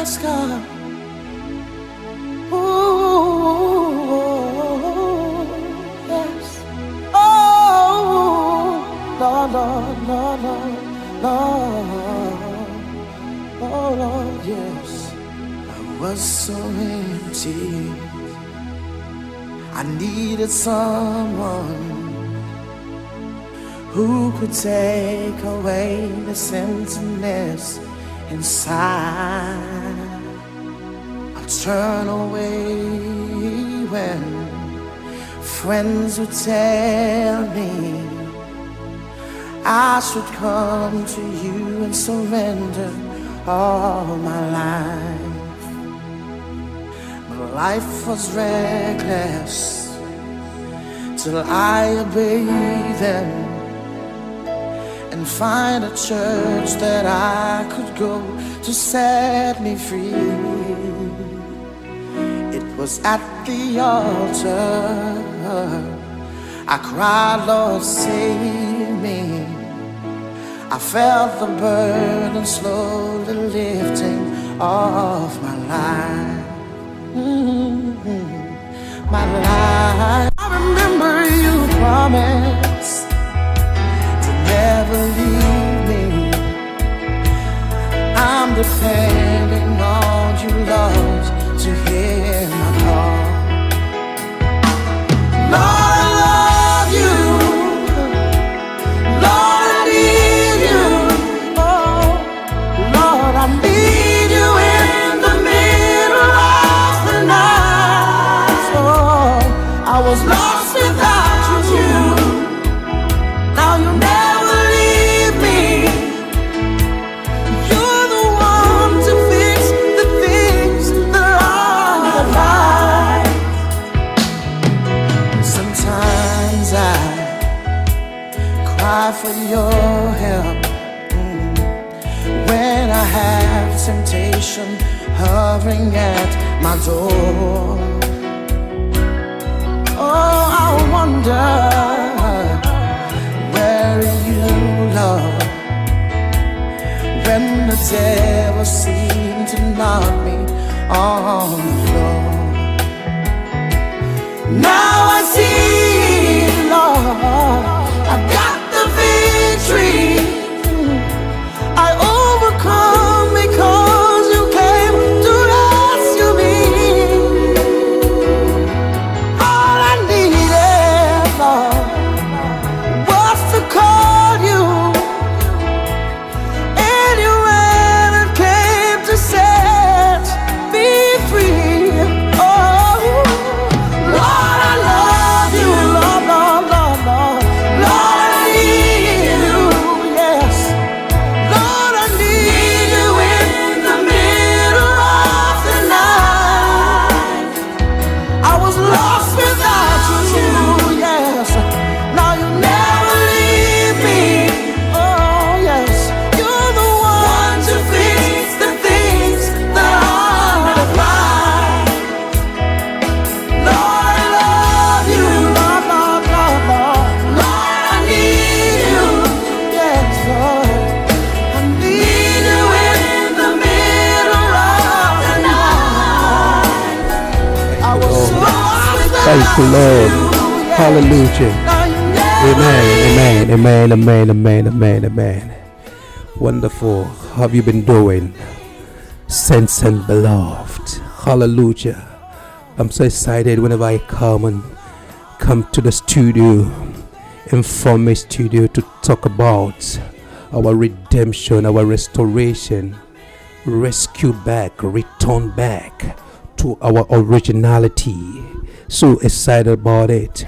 yes, God. Ooh, yes. Oh, Lord, Lord, Lord, Lord, Lord. Oh, Lord, yes. I was so empty. I needed someone who could take away the emptiness inside. Turn away when friends would tell me I should come to you and surrender all my life. My life was reckless till I obeyed them and find a church that I could go to set me free. Was at the altar I cried, Lord, save me. I felt the burden slowly lifting off my life. Mhm. My life. I remember you promised to never leave me. I'm depending Amen, amen, amen, amen, amen, amen, amen. Wonderful. How have you been doing? Saints and beloved. Hallelujah. I'm so excited whenever I come and come to the studio, Inform Me Studio, to talk about our redemption, our restoration, rescue back, return back to our originality. So excited about it.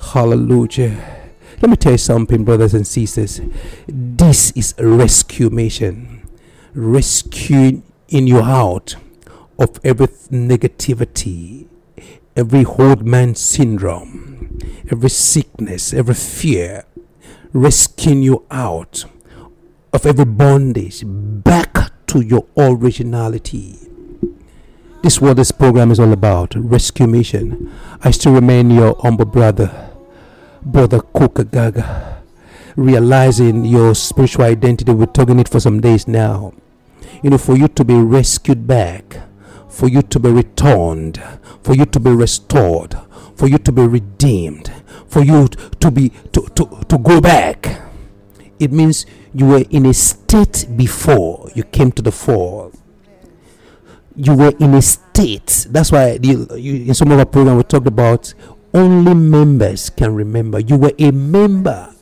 Hallelujah. Let me tell you something, brothers and sisters. This is a rescue mission. Rescuing you out of every negativity, every old man syndrome, every sickness, every fear. Rescuing you out of every bondage back to your originality. This is what this program is all about rescue mission. I still remain your humble brother, Brother Kokagaga, realizing your spiritual identity. We're talking it for some days now. you know, for you to be rescued back, for you to be returned, for you to be restored, for you to be redeemed, for you to be to, to, to go back. It means you were in a state before you came to the fall. You were in a state. That's why the, you, in some of our program we talked about only members can remember. You were a member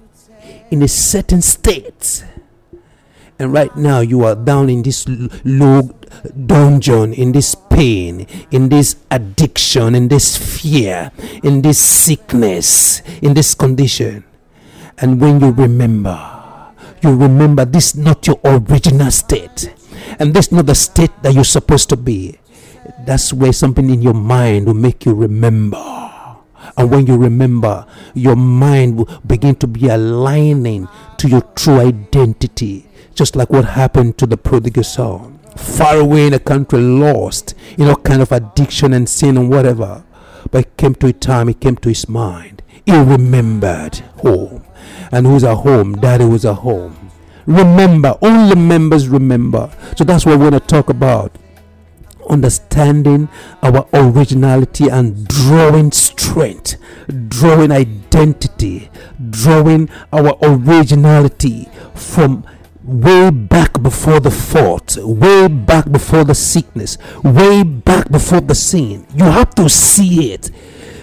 in a certain state. And right now you are down in this low dungeon in this pain in this addiction in this fear in this sickness in this condition. And when you remember you remember this is not your original state. And this is not the state that you're supposed to be. That's where something in your mind will make you remember and when you remember, your mind will begin to be aligning to your true identity just like what happened to the prodigal son. Far away in a country, lost in all kind of addiction and sin and whatever. But it came to a time, it came to his mind. He remembered home. And who's at home? Daddy was at home. Remember, only members remember. So that's what we want to talk about. Understanding our originality and drawing strength, drawing identity, drawing our originality from way back before the fault, way back before the sickness, way back before the sin. You have to see it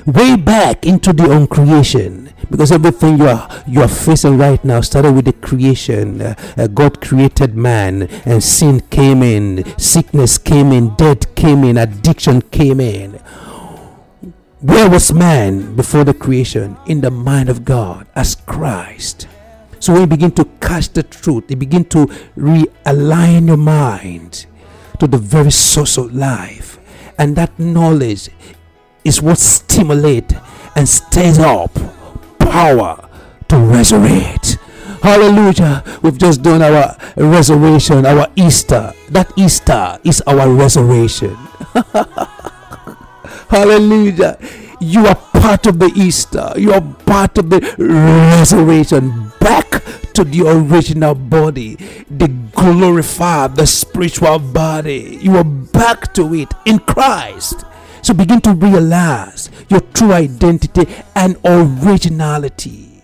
way back into the uncreation because everything you are you are facing right now started with the creation. Uh, uh, god created man and sin came in sickness came in death came in addiction came in. Where was man before the creation? In the mind of god as christ. So when you begin to catch the truth, you begin to realign your mind to the very source of life. And that knowledge is what stimulates and stirs up power to resurrect. Hallelujah. We've just done our resurrection, our Easter. That Easter is our resurrection. Hallelujah. You are part of the Easter. You are part of the resurrection. Back to the original body, the glorified, the spiritual body. You are back to it in Christ. So begin to realize your true identity and originality.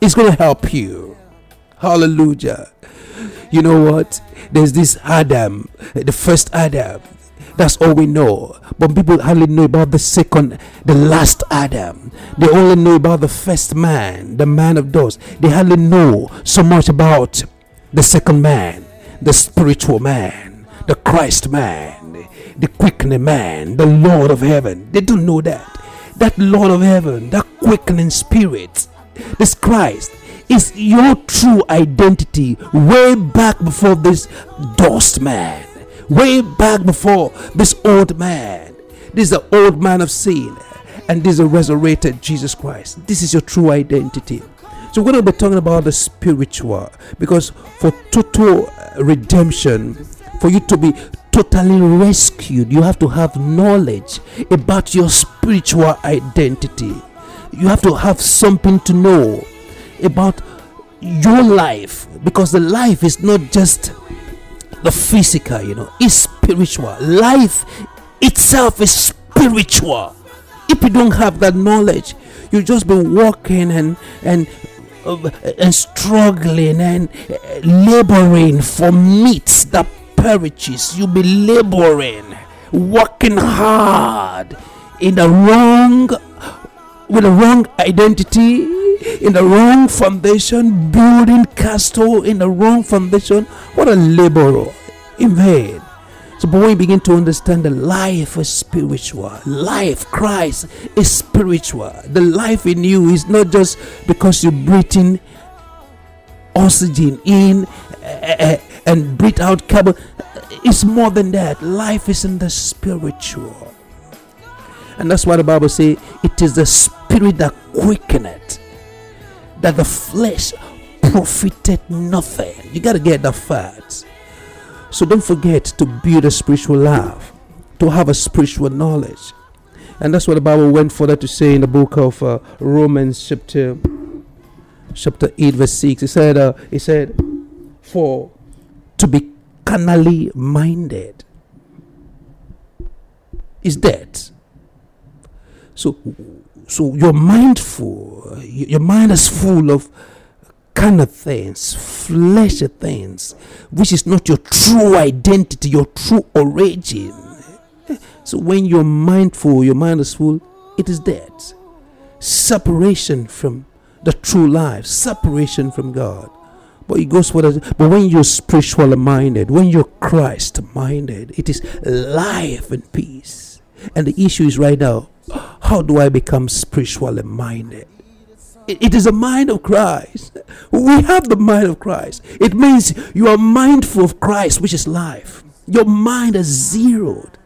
It's going to help you. Hallelujah. You know what? There's this Adam, the first Adam that's all we know. But people hardly know about the second, the last Adam. They only know about the first man, the man of those. They hardly know so much about the second man, the spiritual man, the Christ man, the quickening man, the Lord of heaven. They don't know that. That Lord of heaven, that quickening spirit, this Christ is your true identity way back before this dust man way back before this old man. This is the old man of sin, and this is a resurrected Jesus Christ. This is your true identity. So we're going to be talking about the spiritual because for total redemption, for you to be totally rescued, you have to have knowledge about your spiritual identity. You have to have something to know about your life because the life is not just the physical, you know, it's spiritual. Life itself is spiritual. If you don't have that knowledge, you just be walking and and uh, and struggling and uh, laboring for meats that perishes. You'll be laboring, working hard in the wrong with the wrong identity in the wrong foundation, building castle in the wrong foundation. What a laborer in vain. So, but when you begin to understand the life is spiritual, life, Christ is spiritual. The life in you is not just because you're breathing oxygen in uh, and breathe out carbon. It's more than that. Life is in the spiritual. And that's why the Bible says it is the spirit that quickeneth that the flesh profited nothing. You got to get the facts. So don't forget to build a spiritual life, to have a spiritual knowledge. And that's what the Bible went further to say in the book of uh, Romans chapter chapter 8 verse 6. It said uh, it said for to be carnally minded is dead. So, so you're mindful. Your mind is full of kind of things, fleshy things, which is not your true identity, your true origin. So when you're mindful, your mind is full, it is dead. Separation from the true life, separation from God. But it goes for. But when you're spiritually minded, when you're Christ minded, it is life and peace. And the issue is right now how do I become spiritually minded? It is a mind of Christ. We have the mind of Christ. It means you are mindful of Christ, which is life. Your mind is zeroed.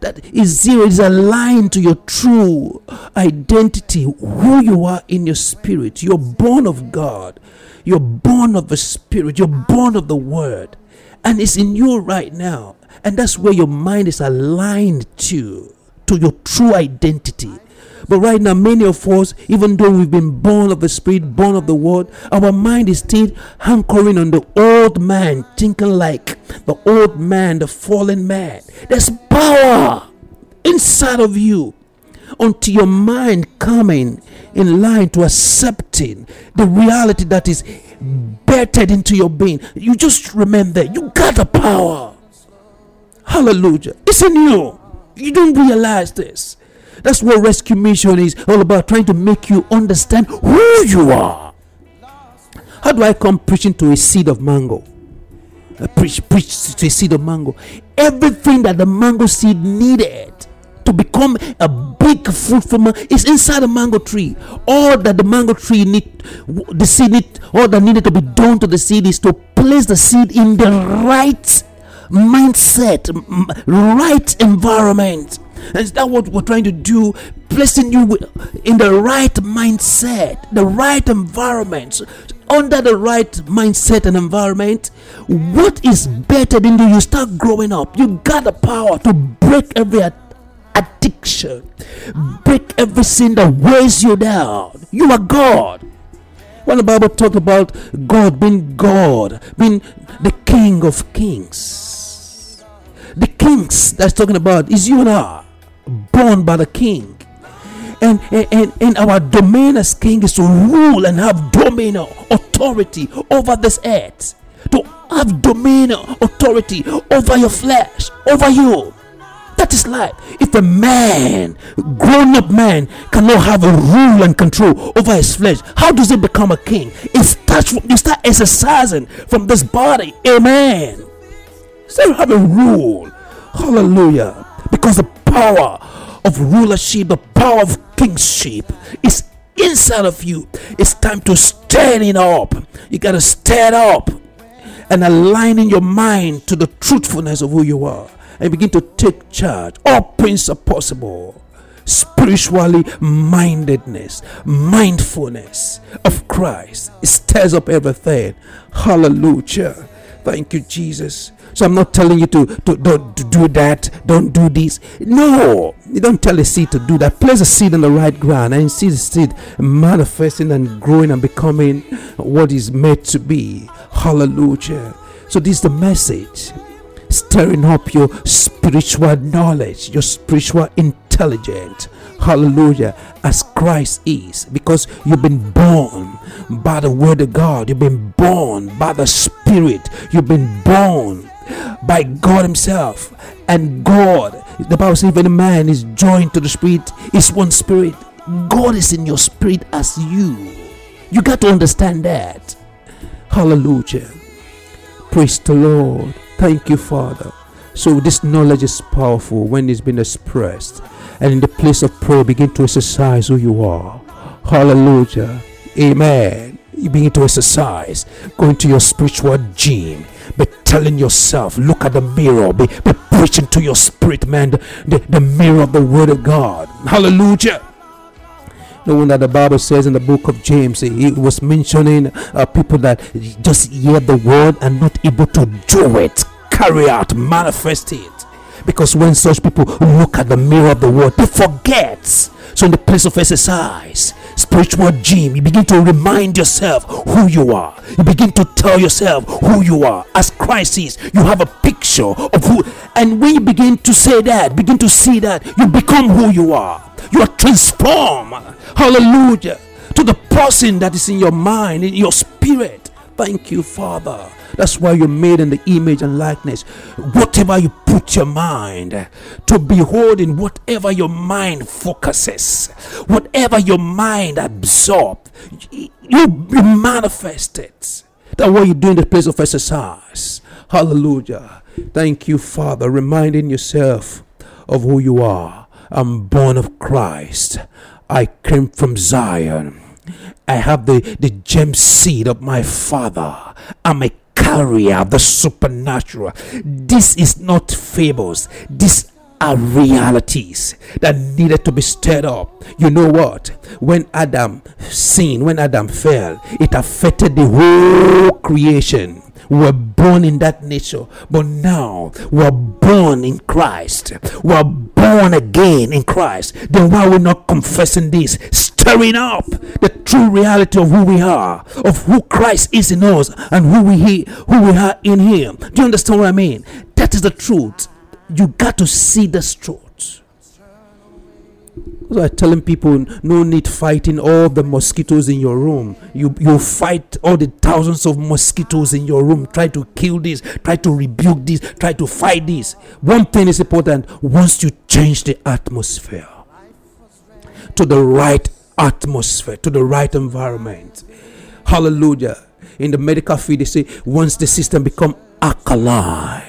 That is zero, is aligned to your true identity, who you are in your spirit. You're born of God. You're born of the Spirit. You're born of the Word. And it's in you right now. And that's where your mind is aligned to, to your true identity. But right now, many of us, even though we've been born of the Spirit, born of the Word, our mind is still hankering on the old man, thinking like the old man, the fallen man. There's power inside of you until your mind coming in line to accepting the reality that is bettered into your being. You just remember you got the power. Hallelujah. It's in you. You don't realize this. That's what rescue mission is all about trying to make you understand who you are. How do I come preaching to a seed of mango? I preach, preach to a seed of mango. Everything that the mango seed needed to become a big fruitful man is inside the mango tree. All that the mango tree need, the seed need, all that needed to be done to the seed is to place the seed in the right mindset, right environment. And is that what we're trying to do? Placing you in the right mindset, the right environment. Under the right mindset and environment, what is better than do you start growing up? You got the power to break every addiction, break every sin that weighs you down. You are God. When the Bible talked about God being God, being the King of Kings, the kings that's talking about is you and I born by the king. And, and, and our domain as king is to rule and have dominion, authority over this earth. To have dominion, authority over your flesh, over you. That is life. If a man, grown up man, cannot have a rule and control over his flesh, how does he become a king? You start exercising from this body. Amen. Still have a rule. Hallelujah. Because the power of rulership, the power of kingship is inside of you. It's time to stand it up. You got to stand up and aligning your mind to the truthfulness of who you are and begin to take charge. All prince are possible. Spiritually mindedness, mindfulness of Christ. It stirs up everything. Hallelujah. Thank you, Jesus. So I'm not telling you to, to, to, to do that, don't do this. No, you don't tell a seed to do that. Place a seed in the right ground and see the seed manifesting and growing and becoming what is meant to be. Hallelujah. So this is the message. Stirring up your spiritual knowledge, your spiritual intelligence hallelujah as christ is because you've been born by the word of god you've been born by the spirit you've been born by God Himself. And God, the Bible says, if any man is joined to the Spirit, is one Spirit. God is in your spirit as you. You got to understand that. Hallelujah. Praise the Lord. Thank you, Father. So, this knowledge is powerful when it's been expressed. And in the place of prayer, begin to exercise who you are. Hallelujah. Amen. You begin to exercise. Go into your spiritual gym be telling yourself, look at the mirror, be, be preaching to your spirit, man, the, the, the mirror of the word of God. Hallelujah. No that the Bible says in the book of James, he was mentioning uh, people that just hear the word and not able to do it, carry out, manifest it. Because when such people look at the mirror of the world, they forget. So, in the place of exercise, spiritual gym, you begin to remind yourself who you are. You begin to tell yourself who you are. As Christ is, you have a picture of who. And when you begin to say that, begin to see that, you become who you are. You are transformed. Hallelujah. To the person that is in your mind, in your spirit. Thank you, Father. That's why you're made in the image and likeness. Whatever you put your mind to behold in whatever your mind focuses, whatever your mind absorbs, you manifest it. That's what you do in the place of exercise. Hallelujah. Thank you, Father, reminding yourself of who you are. I'm born of Christ. I came from Zion. I have the, the gem seed of my father. I'm a carrier of the supernatural. This is not fables. These are realities that needed to be stirred up. You know what? When Adam sinned, when Adam fell, it affected the whole creation. We were born in that nature, but now we're born in Christ. We're born again in Christ. Then why are we not confessing this? Stirring up the true reality of who we are, of who Christ is in us, and who we who we are in Him. Do you understand what I mean? That is the truth. You got to see this truth. So I'm telling people no need fighting all the mosquitoes in your room. You you fight all the thousands of mosquitoes in your room. Try to kill this, try to rebuke this, try to fight this. One thing is important once you change the atmosphere to the right atmosphere, to the right environment. Hallelujah. In the medical field, they say once the system become alkaline,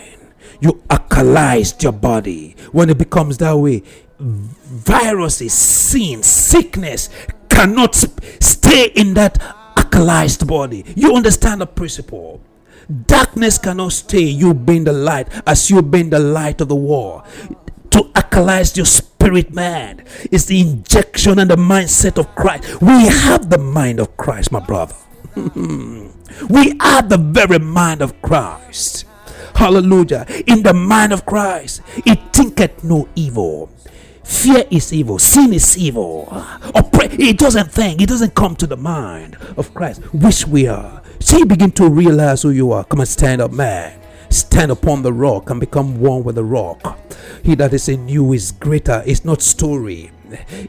you alkalized your body. When it becomes that way, viruses, sin, sickness cannot stay in that alkalized body. You understand the principle. Darkness cannot stay. You being the light, as you being the light of the world. To alkalize your spirit man is the injection and the mindset of Christ. We have the mind of Christ, my brother. we are the very mind of Christ. Hallelujah. In the mind of Christ, it thinketh no evil. Fear is evil. Sin is evil. It doesn't think. It doesn't come to the mind of Christ, which we are. So you begin to realize who you are. Come and stand up, man. Stand upon the rock and become one with the rock. He that is in you is greater. It's not story.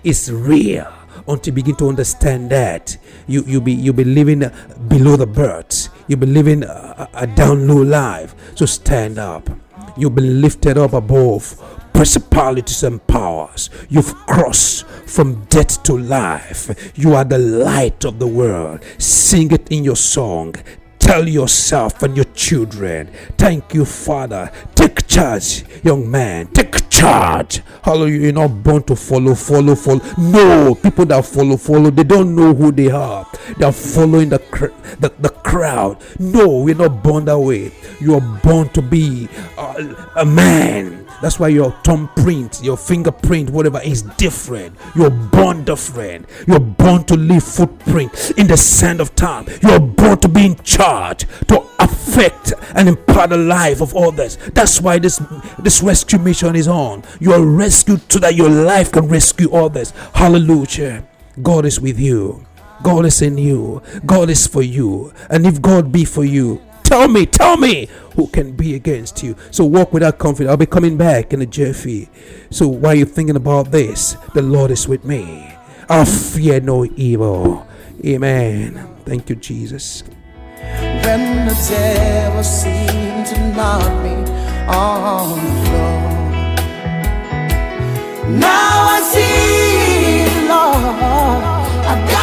It's real. Until you begin to understand that, you you be you be living below the birds. You be living a, a down low life. So stand up. You've been lifted up above principalities and powers. You've crossed from death to life. You are the light of the world. Sing it in your song. Tell yourself and your children, Thank you, Father. Take charge, young man. Take charge. Hallelujah. You're not born to follow, follow, follow. No, people that follow, follow, they don't know who they are. They're following the, cr- the, the crowd. No, we're not born that way. You are born to be a man that's why your thumbprint, your fingerprint, whatever is different. You're born different. You're born to leave footprint in the sand of time. You're born to be in charge, to affect and impart the life of others. That's why this this rescue mission is on. You are rescued so that your life can rescue others. Hallelujah. God is with you. God is in you. God is for you. And if God be for you, Tell me, tell me who can be against you. So walk without confidence. I'll be coming back in a jiffy. So while you're thinking about this, the Lord is with me. I fear no evil. Amen. Thank you, Jesus. When the devil seemed to knock me on the floor. Now I see, Lord, I got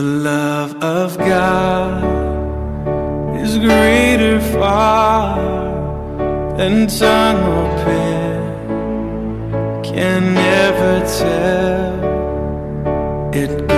The love of God is greater far than tongue or pen can never tell. It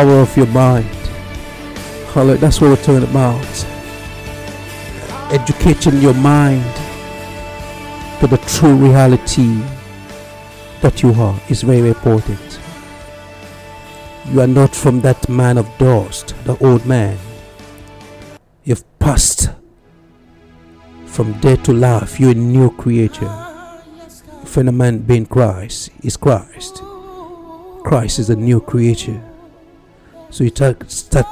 power of your mind. Hallelujah. That's what we're talking about. Educating your mind to the true reality that you are is very important. You are not from that man of dust, the old man. You've passed from death to life. You're a new creature. If any man be in Christ, is Christ. Christ is a new creature. So you ta- start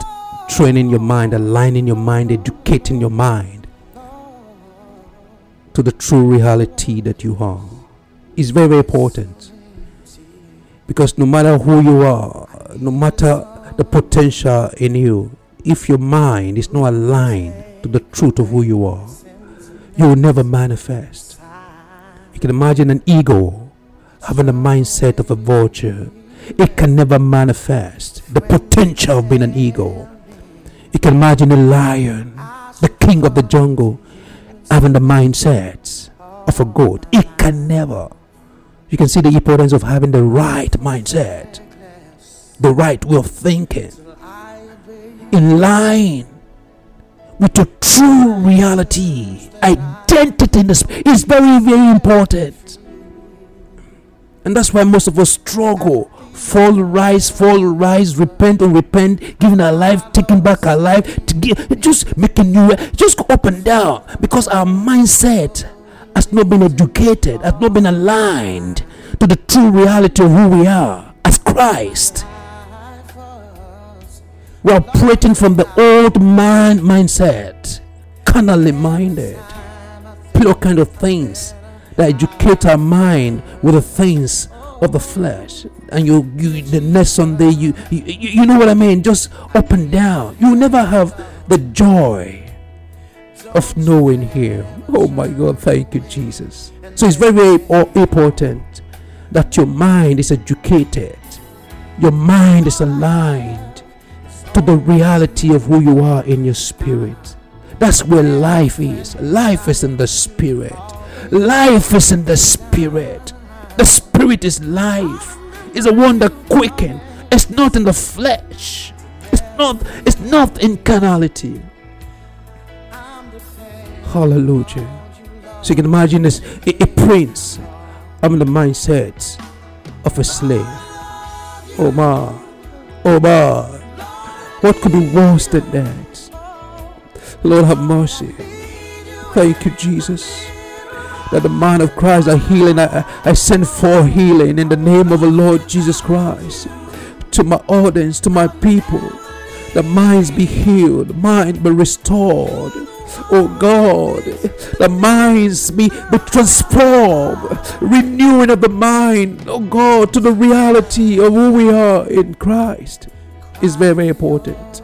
training your mind, aligning your mind, educating your mind to the true reality that you are. It's very, very important. Because no matter who you are, no matter the potential in you, if your mind is not aligned to the truth of who you are, you will never manifest. You can imagine an eagle having the mindset of a vulture. It can never manifest the potential of being an eagle. You can imagine a lion, the king of the jungle, having the mindset of a goat. It can never. You can see the importance of having the right mindset, the right way of thinking, in line with your true reality. Identity in the sp- is very, very important. And that's why most of us struggle. Fall, rise, fall, rise, repent and repent, giving our life, taking back our life, to give, just making new, just go up and down because our mindset has not been educated, has not been aligned to the true reality of who we are as Christ. We're operating from the old man mindset, carnally minded, pure kind of things that educate our mind with the things of the flesh. And you, you the next Sunday, you, you, you know what I mean? Just up and down. You never have the joy of knowing Him. Oh my God, thank you, Jesus. So it's very, very important that your mind is educated, your mind is aligned to the reality of who you are in your spirit. That's where life is. Life is in the spirit. Life is in the spirit. The spirit is life. It's the one that quicken. It's not in the flesh. It's not. It's not in carnality. Hallelujah. So you can imagine this a, a prince having the mindset of a slave. Oh my, oh my. What could be worse than that? Lord have mercy. Thank you, Jesus. That the mind of Christ are healing. I, I- send for healing in the name of the Lord Jesus Christ to my audience, to my people, The minds be healed, mind be restored. Oh God, the minds be, be transformed, renewing of the mind, oh God, to the reality of who we are in Christ is very, very important.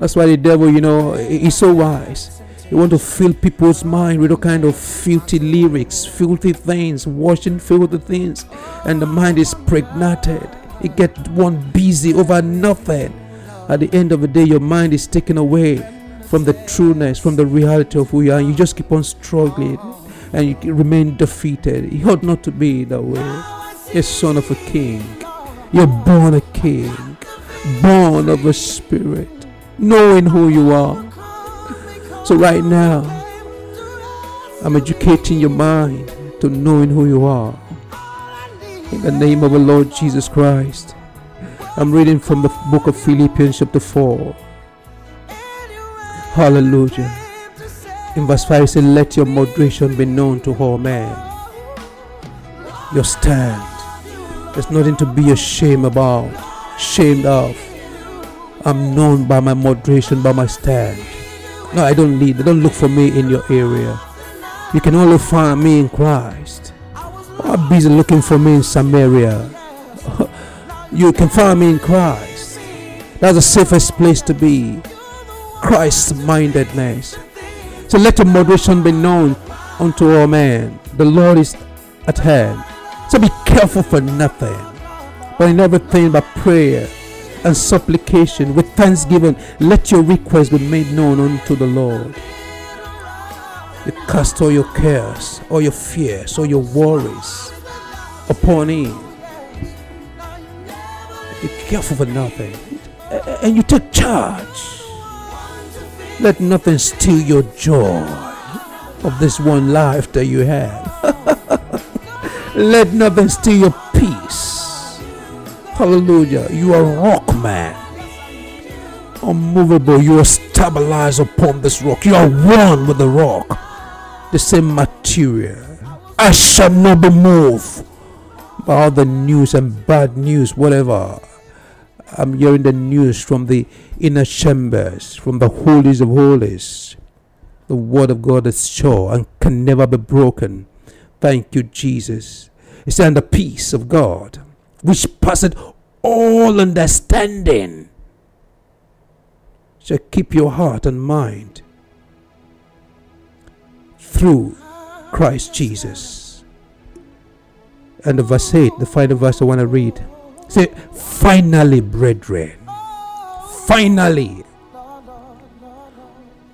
That's why the devil, you know, he's so wise. He want to fill people's mind with all kind of filthy lyrics, filthy things, washing filthy things, and the mind is pregnated. It gets one busy over nothing. At the end of the day, your mind is taken away from the trueness, from the reality of who you are. You just keep on struggling, and you remain defeated. You ought not to be that way. A son of a king, you're born a king, born of a spirit, knowing who you are. So right now, I'm educating your mind to knowing who you are. In the name of the Lord Jesus Christ. I'm reading from the book of Philippians, chapter 4. Hallelujah. In verse 5, it says, Let your moderation be known to all men. Your stand. There's nothing to be ashamed about, shamed of. I'm known by my moderation, by my stand. No, I don't need. Don't look for me in your area. You can only find me in Christ. Why busy looking for me in Samaria? you can find me in Christ. That's the safest place to be. Christ mindedness. So let your moderation be known unto all men. The Lord is at hand. So be careful for nothing, but in everything by prayer and supplication with thanksgiving, let your request be made known unto the Lord. You cast all your cares, all your fears, all your worries upon Him. Be careful for nothing, and you take charge. Let nothing steal your joy of this one life that you have. Let nothing steal your peace. Hallelujah. You are rock man. Unmovable. You are stabilized upon this rock. You are one with the rock. The same material. I shall not be moved by all the news and bad news, whatever. I'm hearing the news from the inner chambers, from the holies of holies. The word of God is sure and can never be broken. Thank you, Jesus. It's and the peace of God, which passeth all understanding, shall keep your heart and mind through Christ Jesus. And the verse 8, the final verse I want to read. Say, finally, brethren, finally,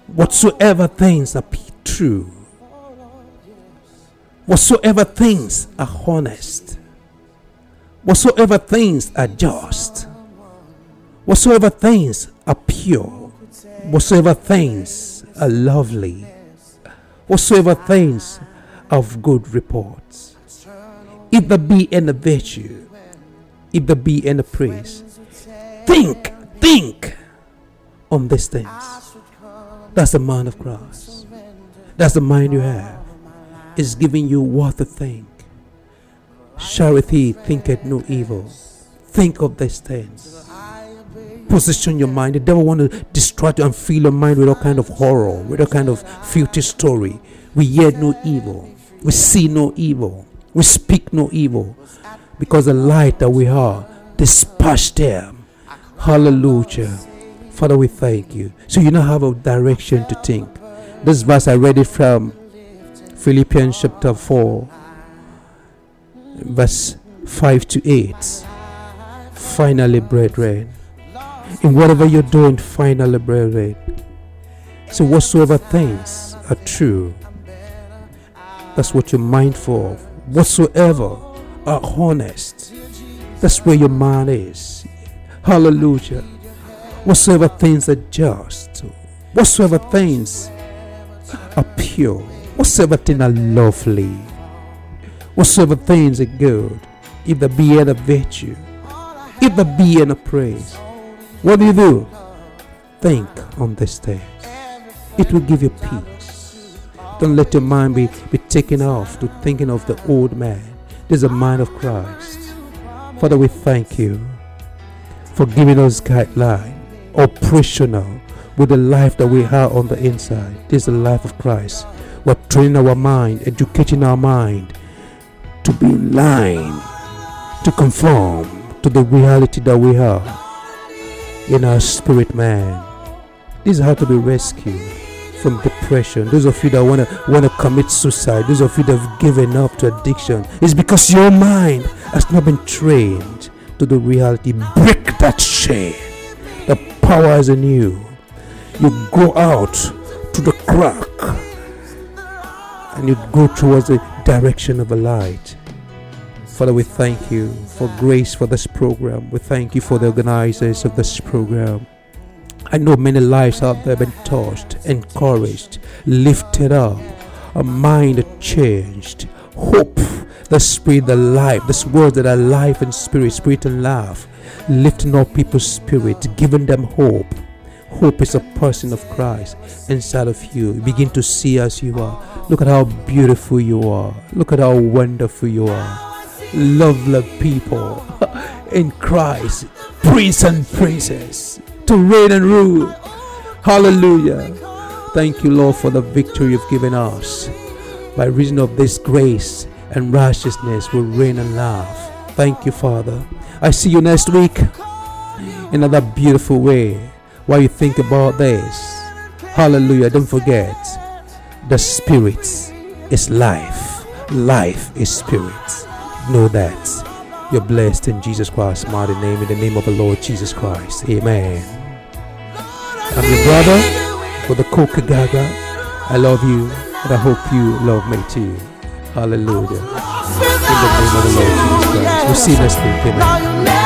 whatsoever things are true, whatsoever things are honest, whatsoever things are just, whatsoever things are pure, whatsoever things are lovely, whatsoever things of good report, if there be any virtue, if there be any praise, think, think on these things. That's the mind of Christ. That's the mind you have. It's giving you what to think. He thinketh no evil. Think of these things. Position your mind. The devil want to distract you and fill your mind with all kind of horror, with all kind of filthy story. We hear no evil. We see no evil. We speak no evil. Because the light that we are dispatch them. Hallelujah. Father, we thank you. So you now have a direction to think. This verse I read it from Philippians chapter 4, verse 5 to 8. Finally, brethren, in whatever you're doing, finally, brethren. So, whatsoever things are true, that's what you're mindful of. Whatsoever are honest, that's where your mind is. Hallelujah. Whatsoever things are just, whatsoever things are pure, whatsoever things are lovely, whatsoever things are good, if there be any virtue, if there be any praise, what do you do? Think on these things. It will give you peace. Don't let your mind be, be taken off to thinking of the old man. There's a mind of Christ. Father, we thank you for giving us guideline operational with the life that we have on the inside. This is the life of Christ. We're training our mind, educating our mind to be in line, to conform to the reality that we have in our spirit man. This is how to be rescued from depression. Those of you that wanna wanna commit suicide, those of you that have given up to addiction, it's because your mind has not been trained to the reality. Break that chain. The power is in you. You go out to the crack and you go towards the direction of the light. Father, we thank you for grace for this program. We thank you for the organizers of this program. I know many lives out there have been touched, encouraged, lifted up, a mind changed, hope, the spirit, the life, this words that are life and spirit, spirit and love, lifting up people's spirit, giving them hope. Hope is a person of Christ inside of. You begin to see as you are. Look at how beautiful you are. Look at how wonderful you are. Lovely people in Christ, prince and princess to reign and rule. Hallelujah. Thank you, Lord, for the victory you've given us. By reason of this grace and righteousness, we reign and laugh. Thank you, Father. I see you next week in another beautiful way. While you think about this, hallelujah, don't forget the Spirit is life, life is Spirit. Know that. You're blessed in Jesus Christ's mighty name, in the name of the Lord Jesus Christ. Amen. I'm your brother for the Coca Gaga. I love you, and I hope you love me too. Hallelujah. In the name of the Lord Jesus Christ. We'll see you next week. Amen.